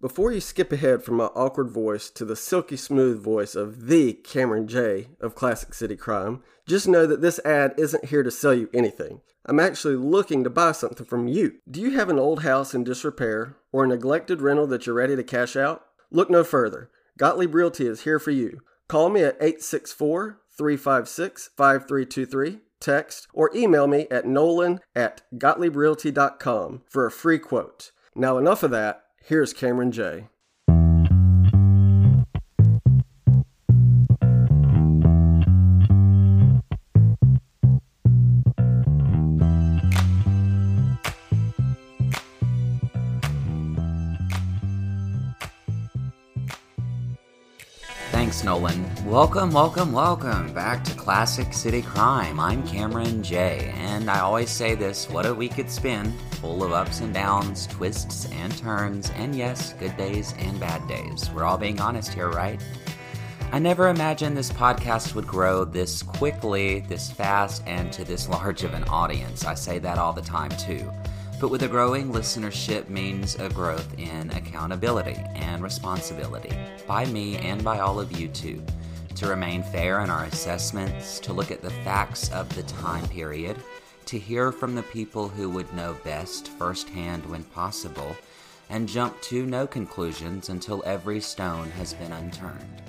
Before you skip ahead from my awkward voice to the silky smooth voice of the Cameron J of Classic City Crime, just know that this ad isn't here to sell you anything. I'm actually looking to buy something from you. Do you have an old house in disrepair or a neglected rental that you're ready to cash out? Look no further. Gottlieb Realty is here for you. Call me at 864 356 5323, text, or email me at nolan at gottliebrealty.com for a free quote. Now, enough of that. Here's Cameron J. Thanks, Nolan. Welcome, welcome, welcome back to Classic City Crime. I'm Cameron J, and I always say this what a week it's been, full of ups and downs, twists and turns, and yes, good days and bad days. We're all being honest here, right? I never imagined this podcast would grow this quickly, this fast, and to this large of an audience. I say that all the time, too. But with a growing listenership means a growth in accountability and responsibility by me and by all of you too. To remain fair in our assessments, to look at the facts of the time period, to hear from the people who would know best firsthand when possible, and jump to no conclusions until every stone has been unturned.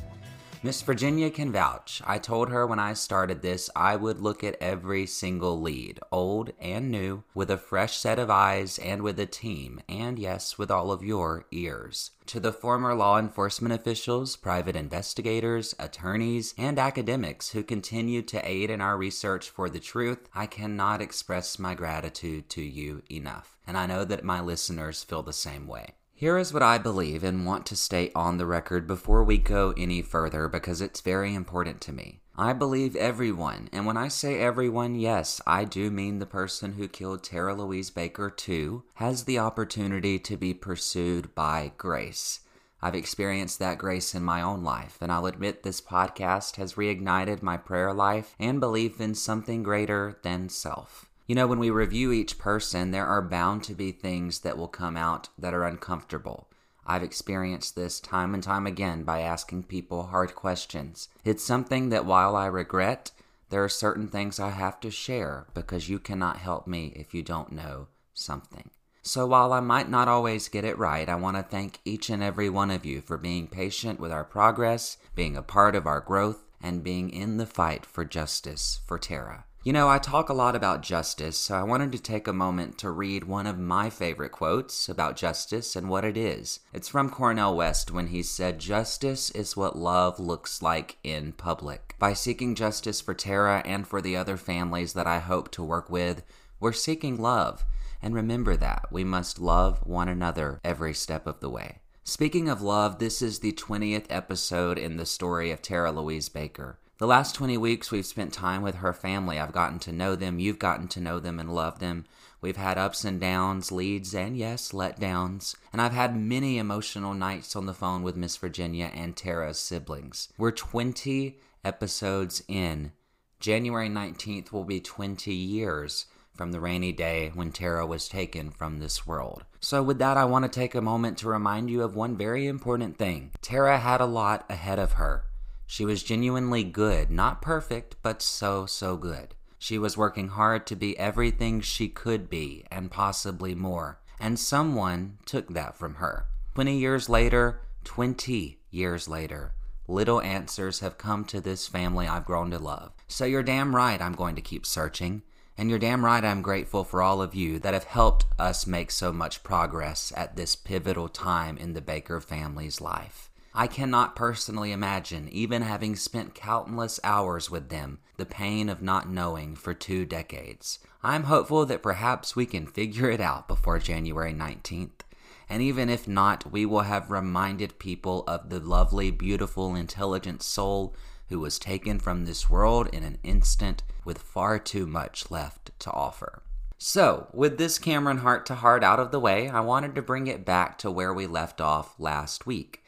Miss Virginia can vouch. I told her when I started this I would look at every single lead, old and new, with a fresh set of eyes and with a team, and yes, with all of your ears. To the former law enforcement officials, private investigators, attorneys, and academics who continue to aid in our research for the truth, I cannot express my gratitude to you enough. And I know that my listeners feel the same way. Here is what I believe and want to state on the record before we go any further because it's very important to me. I believe everyone, and when I say everyone, yes, I do mean the person who killed Tara Louise Baker too, has the opportunity to be pursued by grace. I've experienced that grace in my own life, and I'll admit this podcast has reignited my prayer life and belief in something greater than self. You know, when we review each person, there are bound to be things that will come out that are uncomfortable. I've experienced this time and time again by asking people hard questions. It's something that while I regret, there are certain things I have to share because you cannot help me if you don't know something. So while I might not always get it right, I want to thank each and every one of you for being patient with our progress, being a part of our growth, and being in the fight for justice for Tara. You know, I talk a lot about justice, so I wanted to take a moment to read one of my favorite quotes about justice and what it is. It's from Cornel West when he said, Justice is what love looks like in public. By seeking justice for Tara and for the other families that I hope to work with, we're seeking love. And remember that we must love one another every step of the way. Speaking of love, this is the 20th episode in the story of Tara Louise Baker. The last 20 weeks, we've spent time with her family. I've gotten to know them. You've gotten to know them and love them. We've had ups and downs, leads, and yes, letdowns. And I've had many emotional nights on the phone with Miss Virginia and Tara's siblings. We're 20 episodes in. January 19th will be 20 years from the rainy day when Tara was taken from this world. So, with that, I want to take a moment to remind you of one very important thing. Tara had a lot ahead of her. She was genuinely good, not perfect, but so, so good. She was working hard to be everything she could be, and possibly more. And someone took that from her. Twenty years later, twenty years later, little answers have come to this family I've grown to love. So you're damn right I'm going to keep searching. And you're damn right I'm grateful for all of you that have helped us make so much progress at this pivotal time in the Baker family's life. I cannot personally imagine, even having spent countless hours with them, the pain of not knowing for two decades. I'm hopeful that perhaps we can figure it out before January 19th. And even if not, we will have reminded people of the lovely, beautiful, intelligent soul who was taken from this world in an instant with far too much left to offer. So, with this Cameron heart to heart out of the way, I wanted to bring it back to where we left off last week.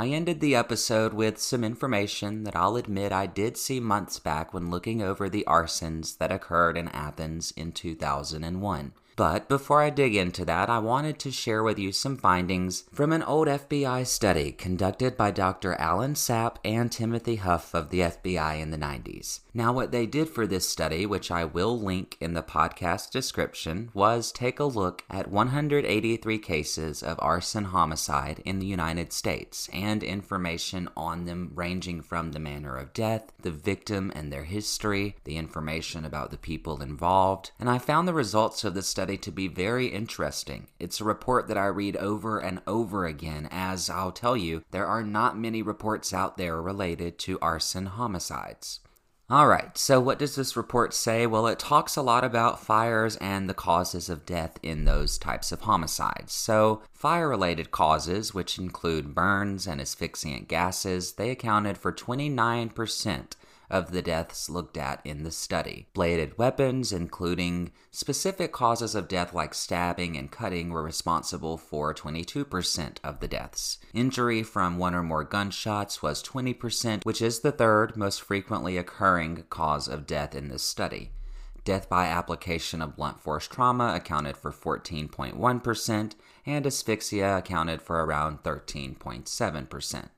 I ended the episode with some information that I'll admit I did see months back when looking over the arsons that occurred in Athens in 2001. But before I dig into that, I wanted to share with you some findings from an old FBI study conducted by Dr. Allen Sapp and Timothy Huff of the FBI in the 90s. Now, what they did for this study, which I will link in the podcast description, was take a look at 183 cases of arson homicide in the United States and information on them ranging from the manner of death, the victim and their history, the information about the people involved, and I found the results of the study to be very interesting. It's a report that I read over and over again, as I'll tell you, there are not many reports out there related to arson homicides. All right, so what does this report say? Well, it talks a lot about fires and the causes of death in those types of homicides. So, fire related causes, which include burns and asphyxiant gases, they accounted for 29% of the deaths looked at in the study. Bladed weapons, including specific causes of death like stabbing and cutting, were responsible for 22% of the deaths. Injury from one or more gunshots was 20%, which is the third most frequently occurring cause of death in this study. Death by application of blunt force trauma accounted for 14.1%, and asphyxia accounted for around 13.7%.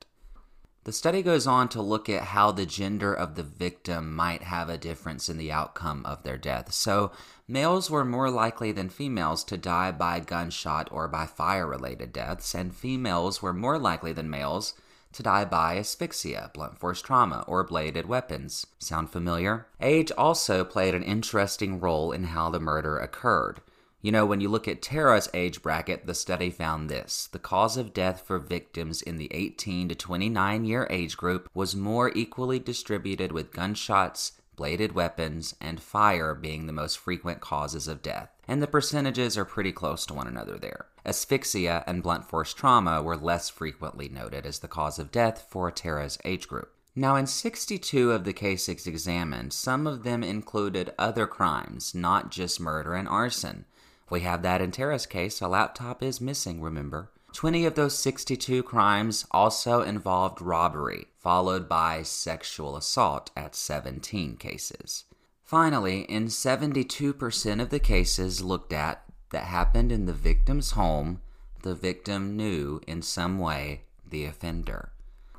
The study goes on to look at how the gender of the victim might have a difference in the outcome of their death. So, males were more likely than females to die by gunshot or by fire related deaths, and females were more likely than males to die by asphyxia, blunt force trauma, or bladed weapons. Sound familiar? Age also played an interesting role in how the murder occurred. You know, when you look at Tara's age bracket, the study found this. The cause of death for victims in the 18 to 29 year age group was more equally distributed with gunshots, bladed weapons, and fire being the most frequent causes of death. And the percentages are pretty close to one another there. Asphyxia and blunt force trauma were less frequently noted as the cause of death for Tara's age group. Now, in 62 of the cases examined, some of them included other crimes, not just murder and arson. We have that in Tara's case. A laptop is missing, remember? 20 of those 62 crimes also involved robbery, followed by sexual assault at 17 cases. Finally, in 72% of the cases looked at that happened in the victim's home, the victim knew in some way the offender.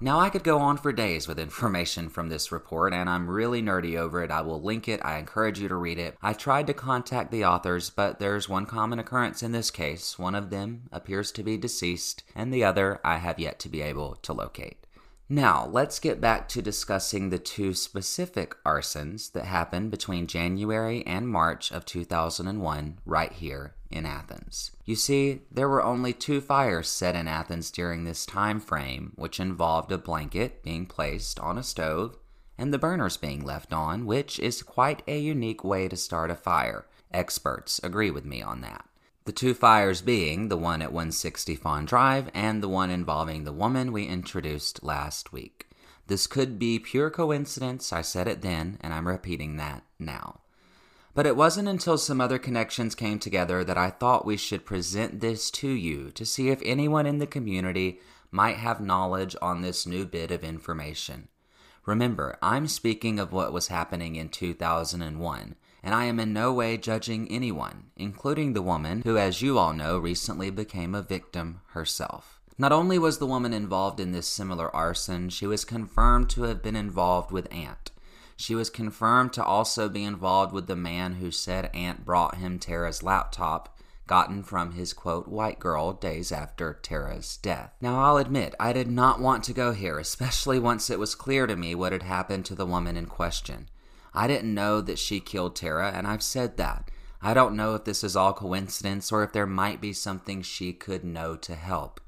Now, I could go on for days with information from this report, and I'm really nerdy over it. I will link it. I encourage you to read it. I tried to contact the authors, but there's one common occurrence in this case. One of them appears to be deceased, and the other I have yet to be able to locate. Now, let's get back to discussing the two specific arsons that happened between January and March of 2001 right here in Athens. You see, there were only two fires set in Athens during this time frame, which involved a blanket being placed on a stove and the burners being left on, which is quite a unique way to start a fire. Experts agree with me on that. The two fires being the one at 160 Fawn Drive and the one involving the woman we introduced last week. This could be pure coincidence, I said it then, and I'm repeating that now. But it wasn't until some other connections came together that I thought we should present this to you to see if anyone in the community might have knowledge on this new bit of information. Remember, I'm speaking of what was happening in 2001, and I am in no way judging anyone, including the woman who, as you all know, recently became a victim herself. Not only was the woman involved in this similar arson, she was confirmed to have been involved with Ant. She was confirmed to also be involved with the man who said Ant brought him Tara's laptop, gotten from his quote, white girl days after Tara's death. Now, I'll admit, I did not want to go here, especially once it was clear to me what had happened to the woman in question. I didn't know that she killed Tara, and I've said that. I don't know if this is all coincidence or if there might be something she could know to help.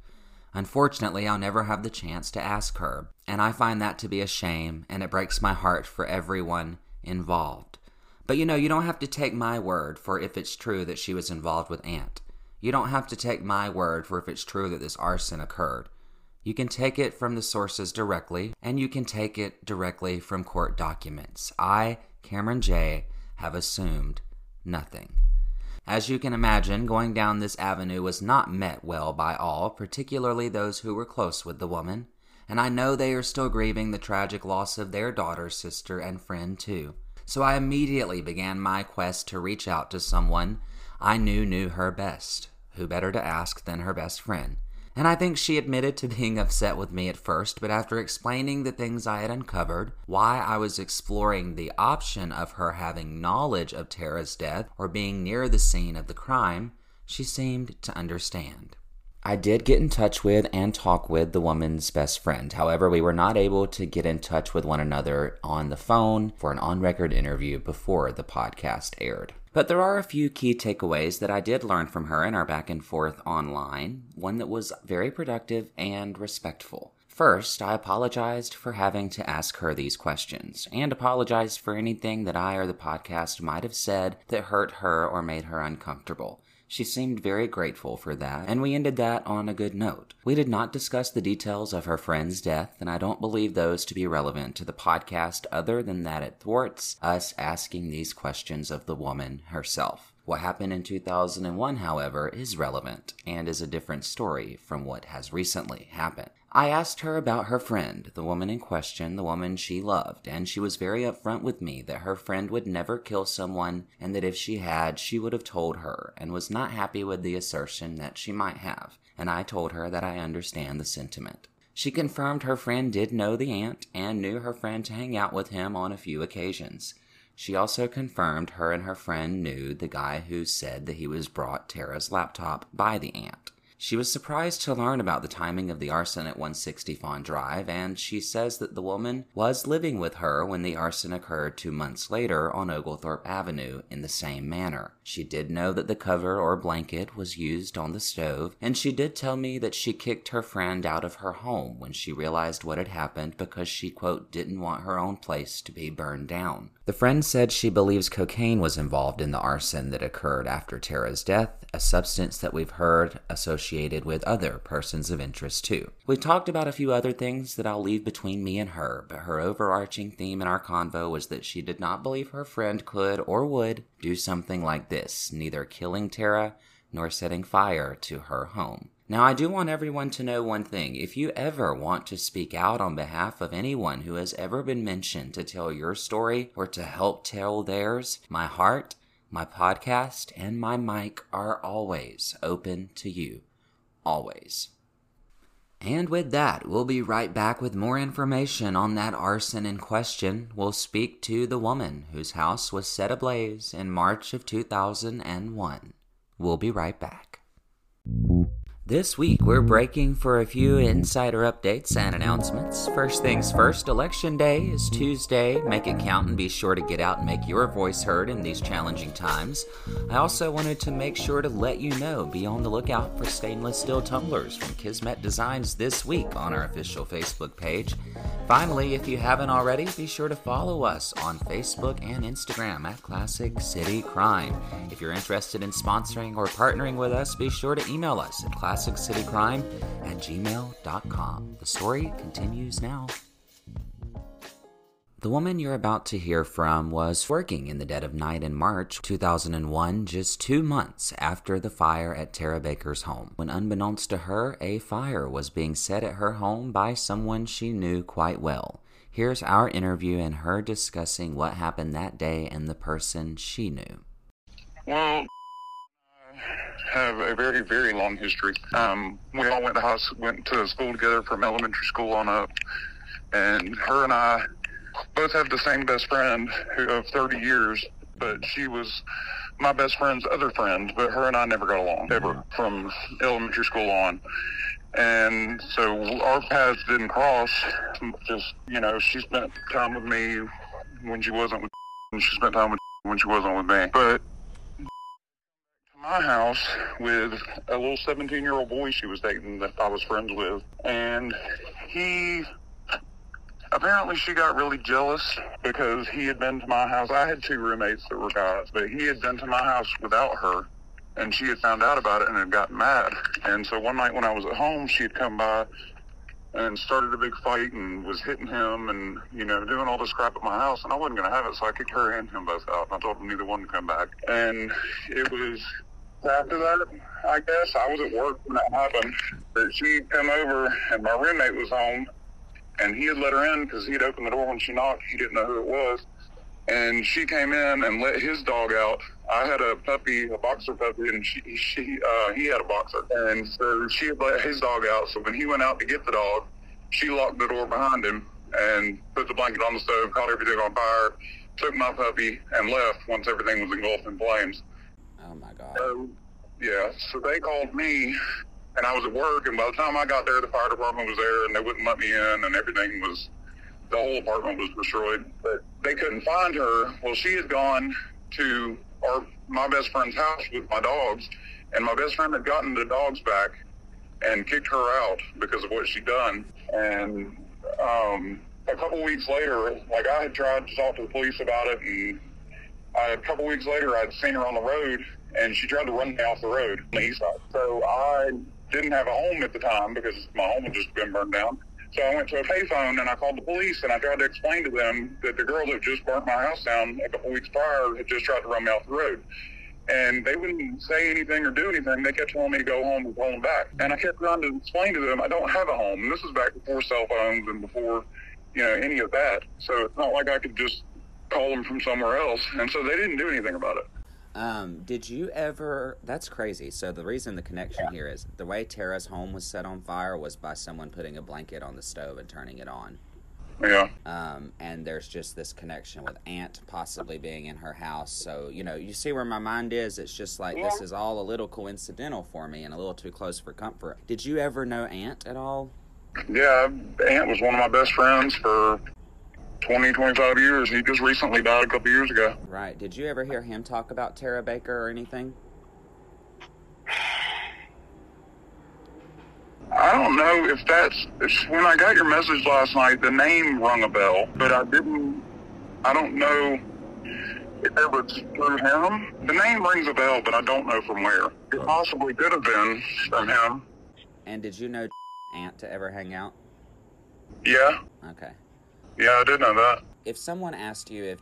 Unfortunately, I'll never have the chance to ask her, and I find that to be a shame, and it breaks my heart for everyone involved. But you know, you don't have to take my word for if it's true that she was involved with Ant. You don't have to take my word for if it's true that this arson occurred. You can take it from the sources directly, and you can take it directly from court documents. I, Cameron J., have assumed nothing. As you can imagine, going down this avenue was not met well by all, particularly those who were close with the woman, and I know they are still grieving the tragic loss of their daughter, sister, and friend too. So I immediately began my quest to reach out to someone I knew knew her best. Who better to ask than her best friend? And I think she admitted to being upset with me at first, but after explaining the things I had uncovered, why I was exploring the option of her having knowledge of Tara's death or being near the scene of the crime, she seemed to understand. I did get in touch with and talk with the woman's best friend. However, we were not able to get in touch with one another on the phone for an on record interview before the podcast aired. But there are a few key takeaways that I did learn from her in our back and forth online, one that was very productive and respectful. First, I apologized for having to ask her these questions, and apologized for anything that I or the podcast might have said that hurt her or made her uncomfortable. She seemed very grateful for that, and we ended that on a good note. We did not discuss the details of her friend's death, and I don't believe those to be relevant to the podcast other than that it thwarts us asking these questions of the woman herself. What happened in 2001, however, is relevant and is a different story from what has recently happened. I asked her about her friend, the woman in question, the woman she loved, and she was very upfront with me that her friend would never kill someone and that if she had, she would have told her, and was not happy with the assertion that she might have, and I told her that I understand the sentiment. She confirmed her friend did know the Ant and knew her friend to hang out with him on a few occasions. She also confirmed her and her friend knew the guy who said that he was brought Tara's laptop by the Ant. She was surprised to learn about the timing of the arson at 160 Fawn Drive, and she says that the woman was living with her when the arson occurred two months later on Oglethorpe Avenue in the same manner. She did know that the cover or blanket was used on the stove, and she did tell me that she kicked her friend out of her home when she realized what had happened because she, quote, didn't want her own place to be burned down. The friend said she believes cocaine was involved in the arson that occurred after Tara's death, a substance that we've heard associated with other persons of interest too. We talked about a few other things that I'll leave between me and her, but her overarching theme in our convo was that she did not believe her friend could or would do something like this, neither killing Tara nor setting fire to her home. Now, I do want everyone to know one thing. If you ever want to speak out on behalf of anyone who has ever been mentioned to tell your story or to help tell theirs, my heart my podcast and my mic are always open to you. Always. And with that, we'll be right back with more information on that arson in question. We'll speak to the woman whose house was set ablaze in March of 2001. We'll be right back. This week, we're breaking for a few insider updates and announcements. First things first, Election Day is Tuesday. Make it count and be sure to get out and make your voice heard in these challenging times. I also wanted to make sure to let you know be on the lookout for stainless steel tumblers from Kismet Designs this week on our official Facebook page. Finally, if you haven't already, be sure to follow us on Facebook and Instagram at Classic City Crime. If you're interested in sponsoring or partnering with us, be sure to email us at classiccitycrime at gmail.com. The story continues now. The woman you're about to hear from was working in the dead of night in March 2001, just two months after the fire at Tara Baker's home, when unbeknownst to her, a fire was being set at her home by someone she knew quite well. Here's our interview and her discussing what happened that day and the person she knew. Well, have a very, very long history. Um, we all went to house, went to school together from elementary school on up, and her and I both have the same best friend who of 30 years, but she was my best friend's other friend, but her and I never got along ever from elementary school on. And so our paths didn't cross. Just, you know, she spent time with me when she wasn't with and she spent time with when she wasn't with me. But my house with a little 17 year old boy she was dating that I was friends with. And he apparently she got really jealous because he had been to my house. I had two roommates that were guys, but he had been to my house without her. And she had found out about it and had gotten mad. And so one night when I was at home, she had come by and started a big fight and was hitting him and, you know, doing all this crap at my house. And I wasn't going to have it, so I kicked her and him both out. And I told neither one to come back. And it was after that, I guess, I was at work when that happened, But she'd come over and my roommate was home and he had let her in because he had opened the door when she knocked. He didn't know who it was. and she came in and let his dog out. I had a puppy, a boxer puppy, and she, she, uh, he had a boxer, and so she had let his dog out. So when he went out to get the dog, she locked the door behind him and put the blanket on the stove, caught everything on fire, took my puppy, and left once everything was engulfed in flames. Oh my god. So, yeah, so they called me, and I was at work, and by the time I got there, the fire department was there, and they wouldn't let me in, and everything was, the whole apartment was destroyed. But they couldn't find her. Well, she had gone to our my best friend's house with my dogs, and my best friend had gotten the dogs back and kicked her out because of what she'd done. And um, a couple weeks later, like I had tried to talk to the police about it, and I, a couple weeks later, I'd seen her on the road, and she tried to run me off the road on the east side. So I didn't have a home at the time because my home had just been burned down. So I went to a payphone and I called the police and I tried to explain to them that the girl that just burnt my house down a couple weeks prior had just tried to run me off the road. And they wouldn't say anything or do anything. They kept telling me to go home and call them back. And I kept trying to explain to them I don't have a home. And this was back before cell phones and before, you know, any of that. So it's not like I could just call them from somewhere else. And so they didn't do anything about it. Um, did you ever? That's crazy. So the reason the connection here is the way Tara's home was set on fire was by someone putting a blanket on the stove and turning it on. Yeah. Um, and there's just this connection with Ant possibly being in her house. So you know, you see where my mind is. It's just like this is all a little coincidental for me and a little too close for comfort. Did you ever know Ant at all? Yeah, Ant was one of my best friends for 20, 25 years. He just recently died a couple years ago. Right. Did you ever hear him talk about Tara Baker or anything? I don't know if that's when I got your message last night. The name rung a bell, but I didn't. I don't know if it was through him. The name rings a bell, but I don't know from where. It possibly could have been from him. And did you know Ant to ever hang out? Yeah, Okay. Yeah, I did know that. If someone asked you if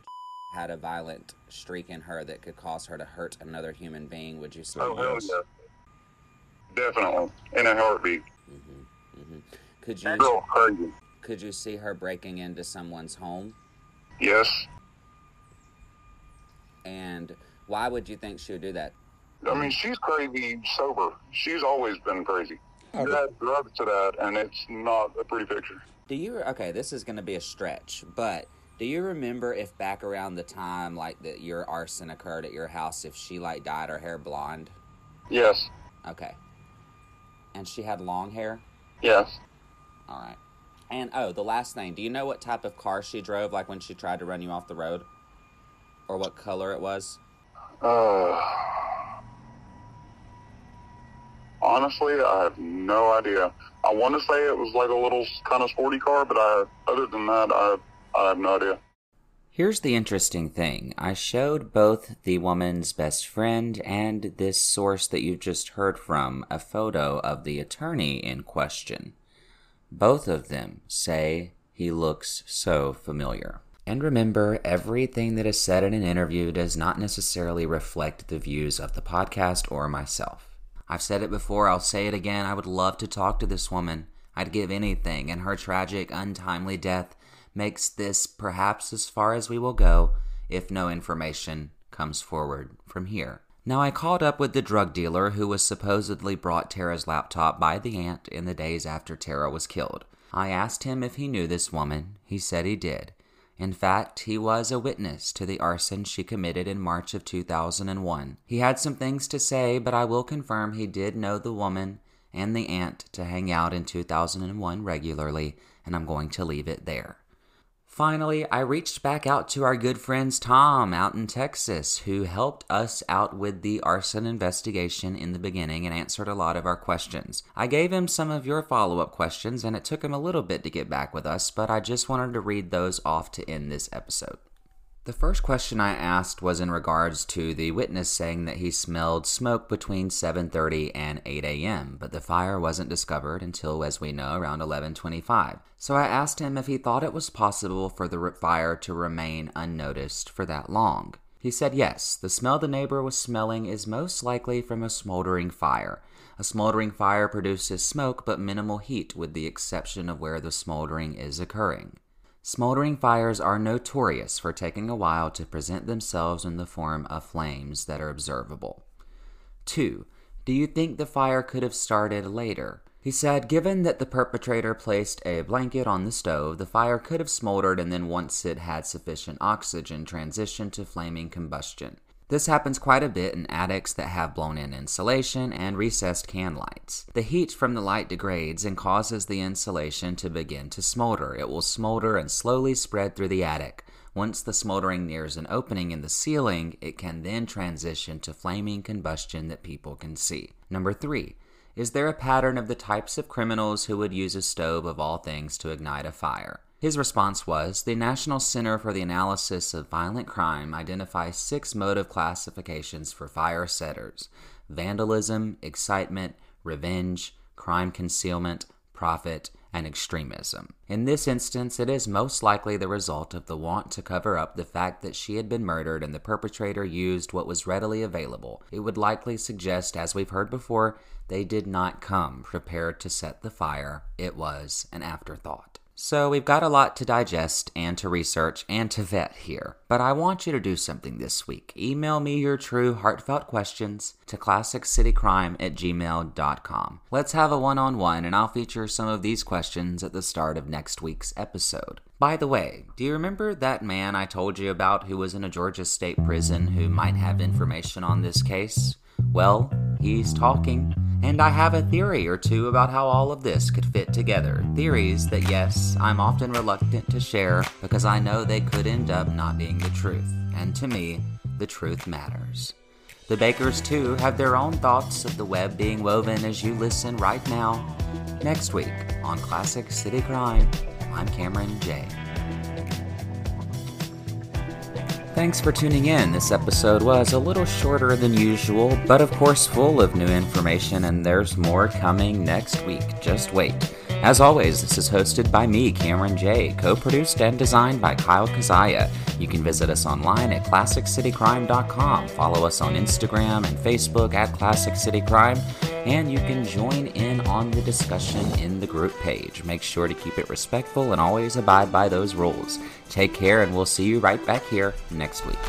had a violent streak in her that could cause her to hurt another human being, would you say Oh hell yes? yeah, definitely in a heartbeat. hmm Could That you girl crazy. could you see her breaking into someone's home? Yes, And why would you think she would do that? I mean she's crazy sober. She's always been crazy. You add drugs to that, and it's not a pretty picture. Do you okay? This is going to be a stretch, but do you remember if back around the time like that your arson occurred at your house, if she like dyed her hair blonde? Yes, Okay. And she had long hair. yes. All right. And oh, the last thing. Do you know what type of car she drove, like when she tried to run you off the road, or what color it was? Uh, honestly, I have no idea. I want to say it was like a little kind of sporty car, but I, other than that, I, I have no idea. Here's the interesting thing. I showed both the woman's best friend and this source that you just heard from a photo of the attorney in question. Both of them say he looks so familiar. And remember, everything that is said in an interview does not necessarily reflect the views of the podcast or myself. I've said it before, I'll say it again. I would love to talk to this woman. I'd give anything, and her tragic, untimely death makes this perhaps as far as we will go if no information comes forward from here. Now, I called up with the drug dealer who was supposedly brought Tara's laptop by the Ant in the days after Tara was killed. I asked him if he knew this woman. He said he did. In fact, he was a witness to the arson she committed in March of 2001. He had some things to say, but I will confirm he did know the woman and the Ant to hang out in 2001 regularly, and I'm going to leave it there. Finally, I reached back out to our good friends Tom out in Texas, who helped us out with the arson investigation in the beginning and answered a lot of our questions. I gave him some of your follow up questions, and it took him a little bit to get back with us, but I just wanted to read those off to end this episode. The first question I asked was in regards to the witness saying that he smelled smoke between 7:30 and 8 a.m., but the fire wasn't discovered until as we know around 11:25. So I asked him if he thought it was possible for the fire to remain unnoticed for that long. He said yes, the smell the neighbor was smelling is most likely from a smoldering fire. A smoldering fire produces smoke but minimal heat with the exception of where the smoldering is occurring. Smoldering fires are notorious for taking a while to present themselves in the form of flames that are observable. 2. Do you think the fire could have started later? He said, given that the perpetrator placed a blanket on the stove, the fire could have smoldered and then, once it had sufficient oxygen, transitioned to flaming combustion. This happens quite a bit in attics that have blown in insulation and recessed can lights. The heat from the light degrades and causes the insulation to begin to smolder. It will smolder and slowly spread through the attic. Once the smoldering nears an opening in the ceiling, it can then transition to flaming combustion that people can see. Number three, is there a pattern of the types of criminals who would use a stove of all things to ignite a fire? His response was The National Center for the Analysis of Violent Crime identifies six motive classifications for fire setters vandalism, excitement, revenge, crime concealment, profit, and extremism. In this instance, it is most likely the result of the want to cover up the fact that she had been murdered and the perpetrator used what was readily available. It would likely suggest, as we've heard before, they did not come prepared to set the fire. It was an afterthought. So we've got a lot to digest and to research and to vet here. But I want you to do something this week. Email me your true heartfelt questions to classiccitycrime at gmail.com. Let's have a one on one and I'll feature some of these questions at the start of next week's episode. By the way, do you remember that man I told you about who was in a Georgia state prison who might have information on this case? Well, he's talking, and I have a theory or two about how all of this could fit together. Theories that, yes, I'm often reluctant to share because I know they could end up not being the truth, and to me, the truth matters. The Bakers, too, have their own thoughts of the web being woven as you listen right now. Next week on Classic City Crime, I'm Cameron J. Thanks for tuning in. This episode was a little shorter than usual, but of course full of new information, and there's more coming next week. Just wait. As always, this is hosted by me, Cameron J., co produced and designed by Kyle Kazaya. You can visit us online at classiccitycrime.com, follow us on Instagram and Facebook at Classic City Crime, and you can join in on the discussion in the group page. Make sure to keep it respectful and always abide by those rules. Take care, and we'll see you right back here next week.